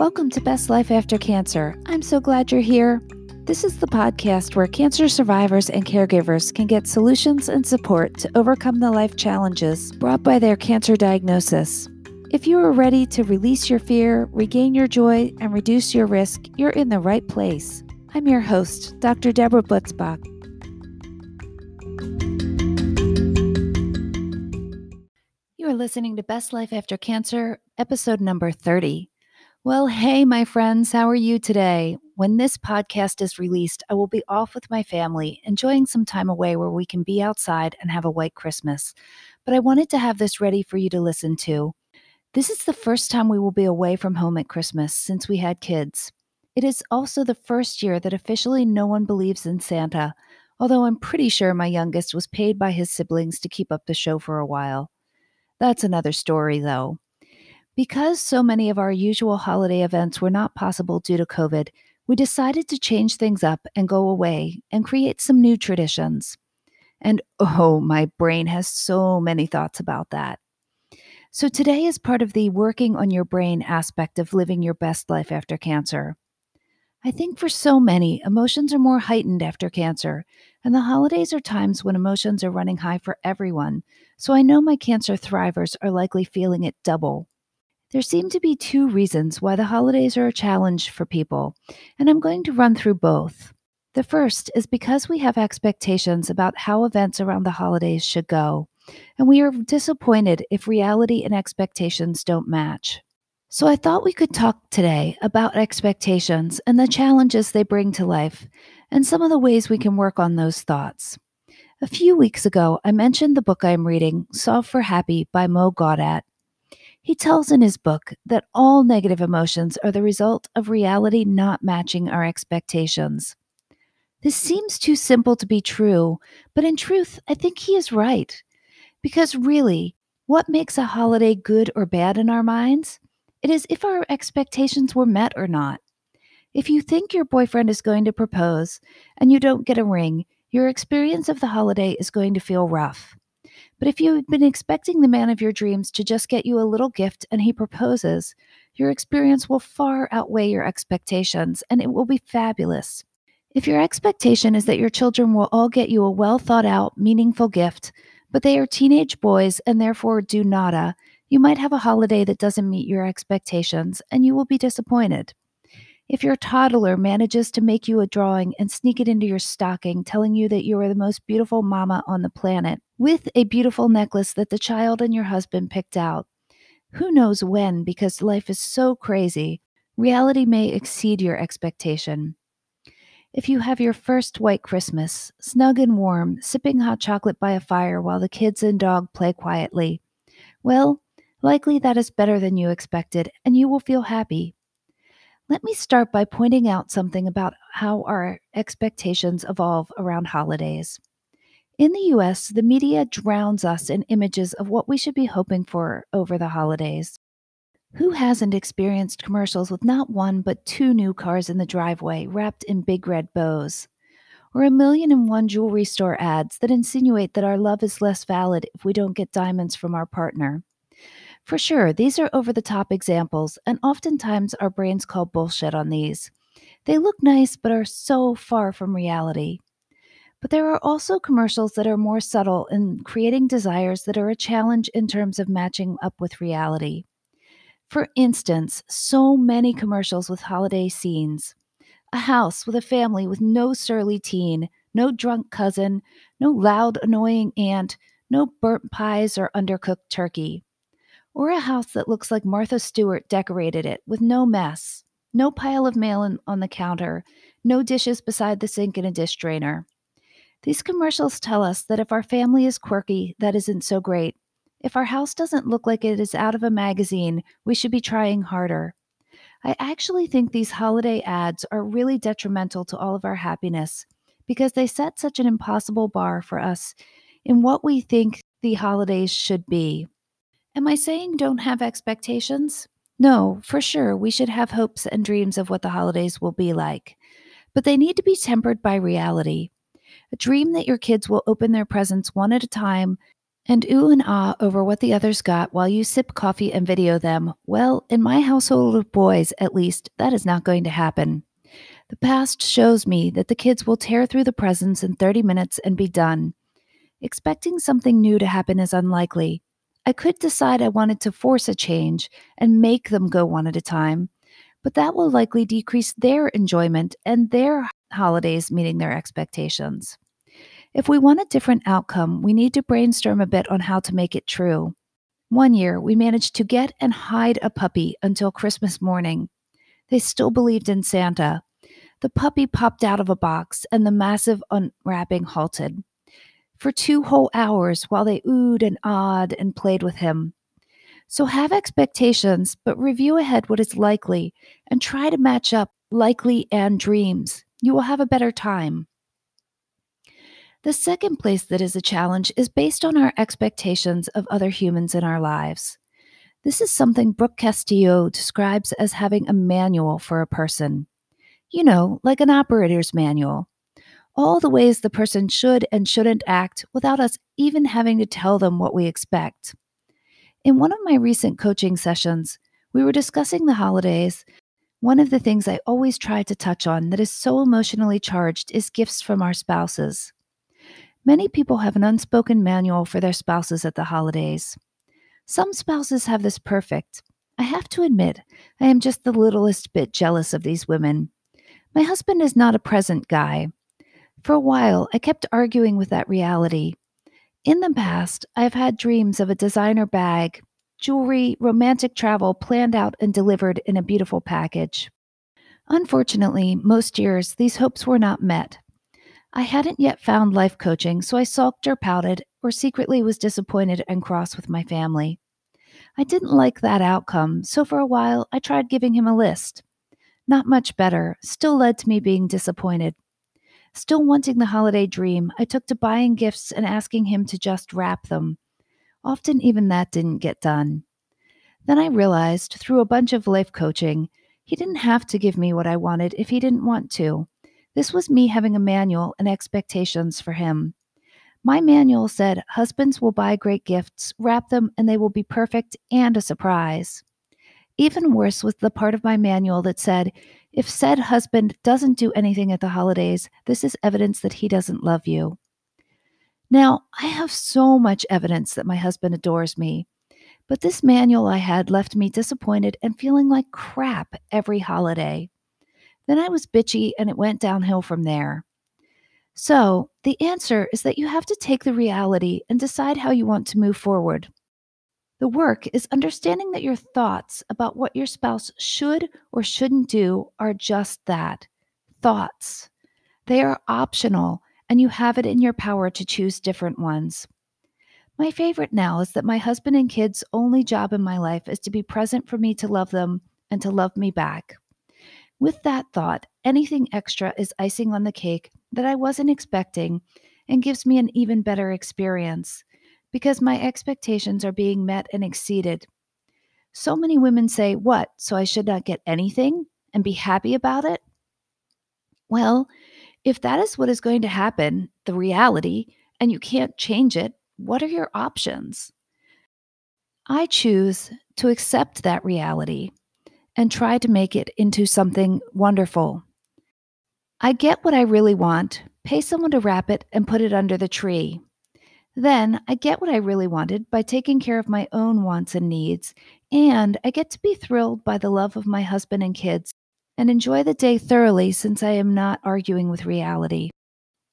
Welcome to Best Life After Cancer. I'm so glad you're here. This is the podcast where cancer survivors and caregivers can get solutions and support to overcome the life challenges brought by their cancer diagnosis. If you are ready to release your fear, regain your joy, and reduce your risk, you're in the right place. I'm your host, Dr. Deborah Butzbach. You are listening to Best Life After Cancer, episode number 30. Well, hey, my friends, how are you today? When this podcast is released, I will be off with my family, enjoying some time away where we can be outside and have a white Christmas. But I wanted to have this ready for you to listen to. This is the first time we will be away from home at Christmas since we had kids. It is also the first year that officially no one believes in Santa, although I'm pretty sure my youngest was paid by his siblings to keep up the show for a while. That's another story, though. Because so many of our usual holiday events were not possible due to COVID, we decided to change things up and go away and create some new traditions. And oh, my brain has so many thoughts about that. So today is part of the working on your brain aspect of living your best life after cancer. I think for so many, emotions are more heightened after cancer, and the holidays are times when emotions are running high for everyone, so I know my cancer thrivers are likely feeling it double. There seem to be two reasons why the holidays are a challenge for people, and I'm going to run through both. The first is because we have expectations about how events around the holidays should go, and we are disappointed if reality and expectations don't match. So I thought we could talk today about expectations and the challenges they bring to life, and some of the ways we can work on those thoughts. A few weeks ago, I mentioned the book I'm reading, Solve for Happy by Mo Gawdat, he tells in his book that all negative emotions are the result of reality not matching our expectations. This seems too simple to be true, but in truth, I think he is right. Because really, what makes a holiday good or bad in our minds? It is if our expectations were met or not. If you think your boyfriend is going to propose and you don't get a ring, your experience of the holiday is going to feel rough. But if you've been expecting the man of your dreams to just get you a little gift and he proposes, your experience will far outweigh your expectations and it will be fabulous. If your expectation is that your children will all get you a well thought out, meaningful gift, but they are teenage boys and therefore do nada, you might have a holiday that doesn't meet your expectations and you will be disappointed. If your toddler manages to make you a drawing and sneak it into your stocking, telling you that you are the most beautiful mama on the planet, with a beautiful necklace that the child and your husband picked out, who knows when, because life is so crazy, reality may exceed your expectation. If you have your first white Christmas, snug and warm, sipping hot chocolate by a fire while the kids and dog play quietly, well, likely that is better than you expected, and you will feel happy. Let me start by pointing out something about how our expectations evolve around holidays. In the US, the media drowns us in images of what we should be hoping for over the holidays. Who hasn't experienced commercials with not one but two new cars in the driveway wrapped in big red bows? Or a million and one jewelry store ads that insinuate that our love is less valid if we don't get diamonds from our partner? For sure, these are over the top examples, and oftentimes our brains call bullshit on these. They look nice, but are so far from reality. But there are also commercials that are more subtle in creating desires that are a challenge in terms of matching up with reality. For instance, so many commercials with holiday scenes. A house with a family with no surly teen, no drunk cousin, no loud, annoying aunt, no burnt pies or undercooked turkey or a house that looks like Martha Stewart decorated it with no mess, no pile of mail on the counter, no dishes beside the sink and a dish drainer. These commercials tell us that if our family is quirky, that isn't so great. If our house doesn't look like it is out of a magazine, we should be trying harder. I actually think these holiday ads are really detrimental to all of our happiness because they set such an impossible bar for us in what we think the holidays should be. Am I saying don't have expectations? No, for sure, we should have hopes and dreams of what the holidays will be like. But they need to be tempered by reality. A dream that your kids will open their presents one at a time and ooh and ah over what the others got while you sip coffee and video them, well, in my household of boys, at least, that is not going to happen. The past shows me that the kids will tear through the presents in 30 minutes and be done. Expecting something new to happen is unlikely. I could decide I wanted to force a change and make them go one at a time, but that will likely decrease their enjoyment and their holidays meeting their expectations. If we want a different outcome, we need to brainstorm a bit on how to make it true. One year, we managed to get and hide a puppy until Christmas morning. They still believed in Santa. The puppy popped out of a box, and the massive unwrapping halted. For two whole hours, while they oohed and awed and played with him. So have expectations, but review ahead what is likely and try to match up likely and dreams. You will have a better time. The second place that is a challenge is based on our expectations of other humans in our lives. This is something Brooke Castillo describes as having a manual for a person. You know, like an operator's manual. All the ways the person should and shouldn't act without us even having to tell them what we expect. In one of my recent coaching sessions, we were discussing the holidays. One of the things I always try to touch on that is so emotionally charged is gifts from our spouses. Many people have an unspoken manual for their spouses at the holidays. Some spouses have this perfect. I have to admit, I am just the littlest bit jealous of these women. My husband is not a present guy. For a while, I kept arguing with that reality. In the past, I have had dreams of a designer bag, jewelry, romantic travel planned out and delivered in a beautiful package. Unfortunately, most years, these hopes were not met. I hadn't yet found life coaching, so I sulked or pouted or secretly was disappointed and cross with my family. I didn't like that outcome, so for a while I tried giving him a list. Not much better, still led to me being disappointed. Still wanting the holiday dream, I took to buying gifts and asking him to just wrap them. Often, even that didn't get done. Then I realized, through a bunch of life coaching, he didn't have to give me what I wanted if he didn't want to. This was me having a manual and expectations for him. My manual said husbands will buy great gifts, wrap them, and they will be perfect and a surprise. Even worse was the part of my manual that said if said husband doesn't do anything at the holidays, this is evidence that he doesn't love you. Now, I have so much evidence that my husband adores me, but this manual I had left me disappointed and feeling like crap every holiday. Then I was bitchy and it went downhill from there. So, the answer is that you have to take the reality and decide how you want to move forward. The work is understanding that your thoughts about what your spouse should or shouldn't do are just that thoughts. They are optional, and you have it in your power to choose different ones. My favorite now is that my husband and kids' only job in my life is to be present for me to love them and to love me back. With that thought, anything extra is icing on the cake that I wasn't expecting and gives me an even better experience because my expectations are being met and exceeded. So many women say, What? So I should not get anything and be happy about it? Well, if that is what is going to happen, the reality, and you can't change it, what are your options? I choose to accept that reality and try to make it into something wonderful. I get what I really want, pay someone to wrap it, and put it under the tree. Then I get what I really wanted by taking care of my own wants and needs, and I get to be thrilled by the love of my husband and kids and enjoy the day thoroughly since I am not arguing with reality.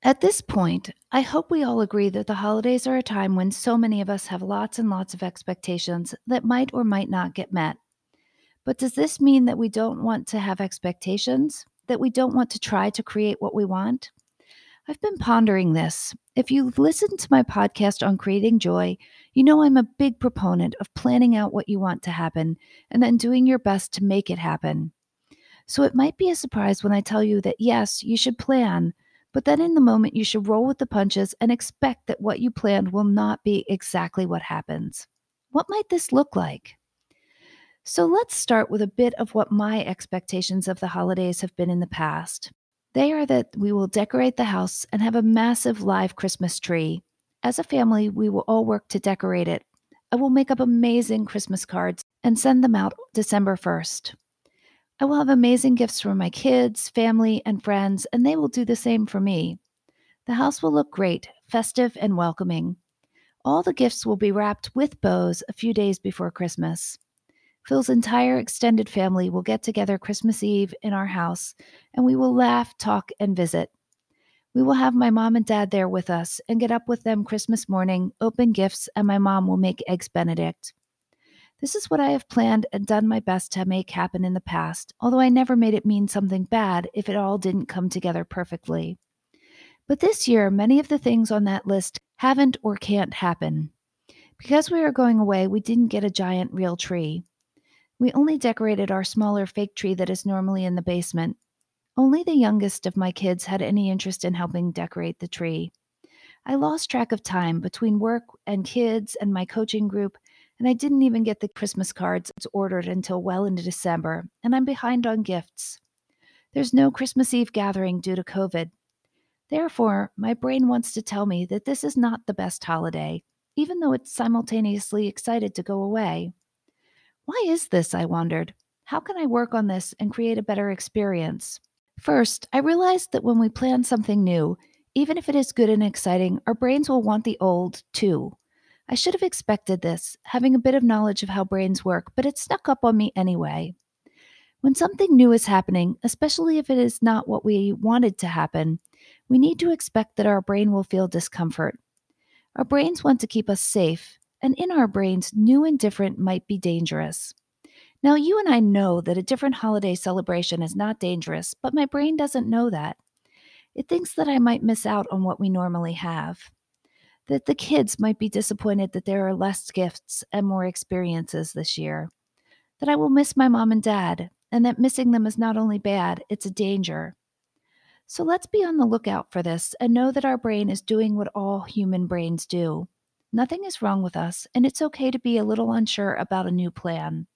At this point, I hope we all agree that the holidays are a time when so many of us have lots and lots of expectations that might or might not get met. But does this mean that we don't want to have expectations? That we don't want to try to create what we want? I've been pondering this. If you've listened to my podcast on creating joy, you know I'm a big proponent of planning out what you want to happen and then doing your best to make it happen. So it might be a surprise when I tell you that yes, you should plan, but then in the moment you should roll with the punches and expect that what you planned will not be exactly what happens. What might this look like? So let's start with a bit of what my expectations of the holidays have been in the past. They are that we will decorate the house and have a massive live Christmas tree. As a family, we will all work to decorate it. I will make up amazing Christmas cards and send them out December 1st. I will have amazing gifts for my kids, family, and friends, and they will do the same for me. The house will look great, festive, and welcoming. All the gifts will be wrapped with bows a few days before Christmas. Phil's entire extended family will get together Christmas Eve in our house, and we will laugh, talk, and visit. We will have my mom and dad there with us and get up with them Christmas morning, open gifts, and my mom will make Eggs Benedict. This is what I have planned and done my best to make happen in the past, although I never made it mean something bad if it all didn't come together perfectly. But this year, many of the things on that list haven't or can't happen. Because we are going away, we didn't get a giant real tree. We only decorated our smaller fake tree that is normally in the basement. Only the youngest of my kids had any interest in helping decorate the tree. I lost track of time between work and kids and my coaching group, and I didn't even get the Christmas cards ordered until well into December, and I'm behind on gifts. There's no Christmas Eve gathering due to COVID. Therefore, my brain wants to tell me that this is not the best holiday, even though it's simultaneously excited to go away. Why is this? I wondered. How can I work on this and create a better experience? First, I realized that when we plan something new, even if it is good and exciting, our brains will want the old too. I should have expected this, having a bit of knowledge of how brains work, but it snuck up on me anyway. When something new is happening, especially if it is not what we wanted to happen, we need to expect that our brain will feel discomfort. Our brains want to keep us safe, and in our brains, new and different might be dangerous. Now, you and I know that a different holiday celebration is not dangerous, but my brain doesn't know that. It thinks that I might miss out on what we normally have, that the kids might be disappointed that there are less gifts and more experiences this year, that I will miss my mom and dad, and that missing them is not only bad, it's a danger. So let's be on the lookout for this and know that our brain is doing what all human brains do. Nothing is wrong with us, and it's okay to be a little unsure about a new plan.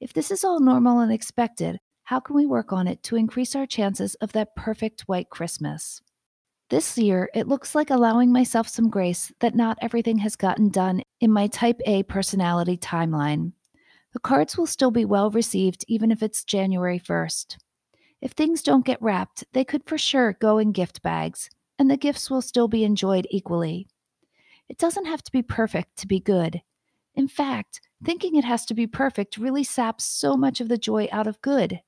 If this is all normal and expected, how can we work on it to increase our chances of that perfect white Christmas? This year, it looks like allowing myself some grace that not everything has gotten done in my type A personality timeline. The cards will still be well received even if it's January 1st. If things don't get wrapped, they could for sure go in gift bags, and the gifts will still be enjoyed equally. It doesn't have to be perfect to be good. In fact, thinking it has to be perfect really saps so much of the joy out of good.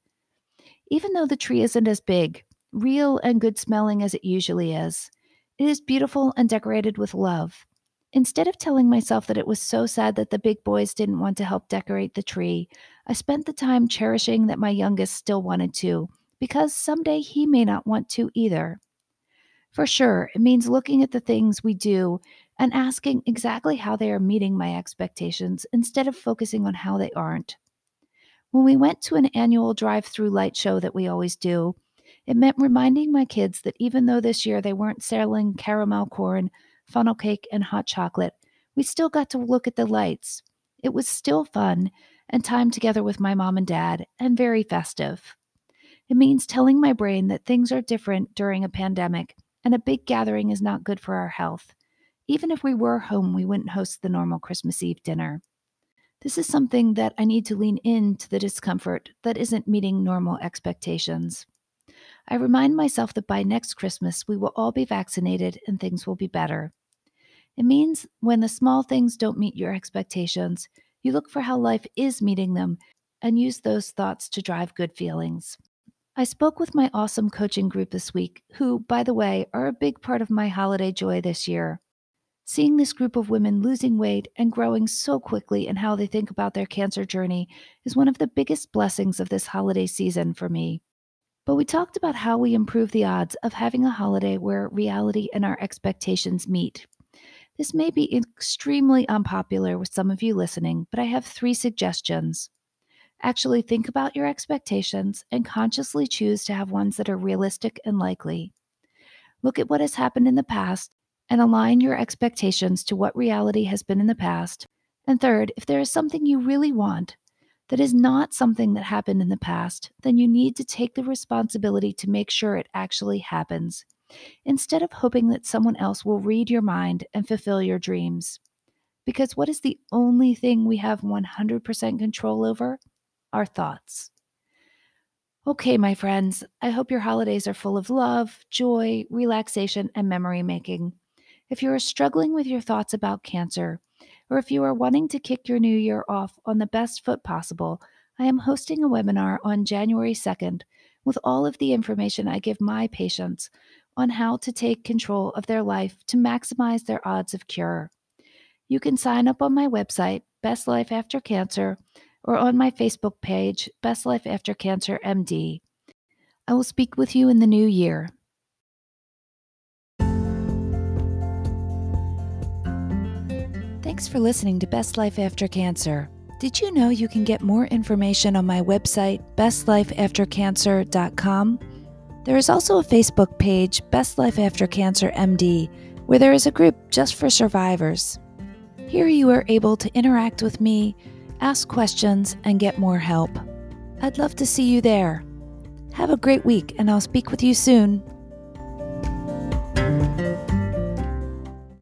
Even though the tree isn't as big, real and good smelling as it usually is, it is beautiful and decorated with love. Instead of telling myself that it was so sad that the big boys didn't want to help decorate the tree, I spent the time cherishing that my youngest still wanted to, because someday he may not want to either. For sure, it means looking at the things we do and asking exactly how they are meeting my expectations instead of focusing on how they aren't. When we went to an annual drive through light show that we always do, it meant reminding my kids that even though this year they weren't selling caramel corn, funnel cake, and hot chocolate, we still got to look at the lights. It was still fun and time together with my mom and dad, and very festive. It means telling my brain that things are different during a pandemic and a big gathering is not good for our health. Even if we were home, we wouldn't host the normal Christmas Eve dinner. This is something that I need to lean into the discomfort that isn't meeting normal expectations. I remind myself that by next Christmas, we will all be vaccinated and things will be better. It means when the small things don't meet your expectations, you look for how life is meeting them and use those thoughts to drive good feelings. I spoke with my awesome coaching group this week, who, by the way, are a big part of my holiday joy this year. Seeing this group of women losing weight and growing so quickly in how they think about their cancer journey is one of the biggest blessings of this holiday season for me. But we talked about how we improve the odds of having a holiday where reality and our expectations meet. This may be extremely unpopular with some of you listening, but I have three suggestions. Actually, think about your expectations and consciously choose to have ones that are realistic and likely. Look at what has happened in the past and align your expectations to what reality has been in the past. And third, if there is something you really want that is not something that happened in the past, then you need to take the responsibility to make sure it actually happens, instead of hoping that someone else will read your mind and fulfill your dreams. Because what is the only thing we have 100% control over? Our thoughts. Okay, my friends, I hope your holidays are full of love, joy, relaxation, and memory making. If you are struggling with your thoughts about cancer, or if you are wanting to kick your new year off on the best foot possible, I am hosting a webinar on January 2nd with all of the information I give my patients on how to take control of their life to maximize their odds of cure. You can sign up on my website, Best Life After Cancer, or on my Facebook page, Best Life After Cancer MD. I will speak with you in the new year. Thanks for listening to Best Life After Cancer. Did you know you can get more information on my website, bestlifeaftercancer.com? There is also a Facebook page, Best Life After Cancer MD, where there is a group just for survivors. Here you are able to interact with me, ask questions, and get more help. I'd love to see you there. Have a great week, and I'll speak with you soon.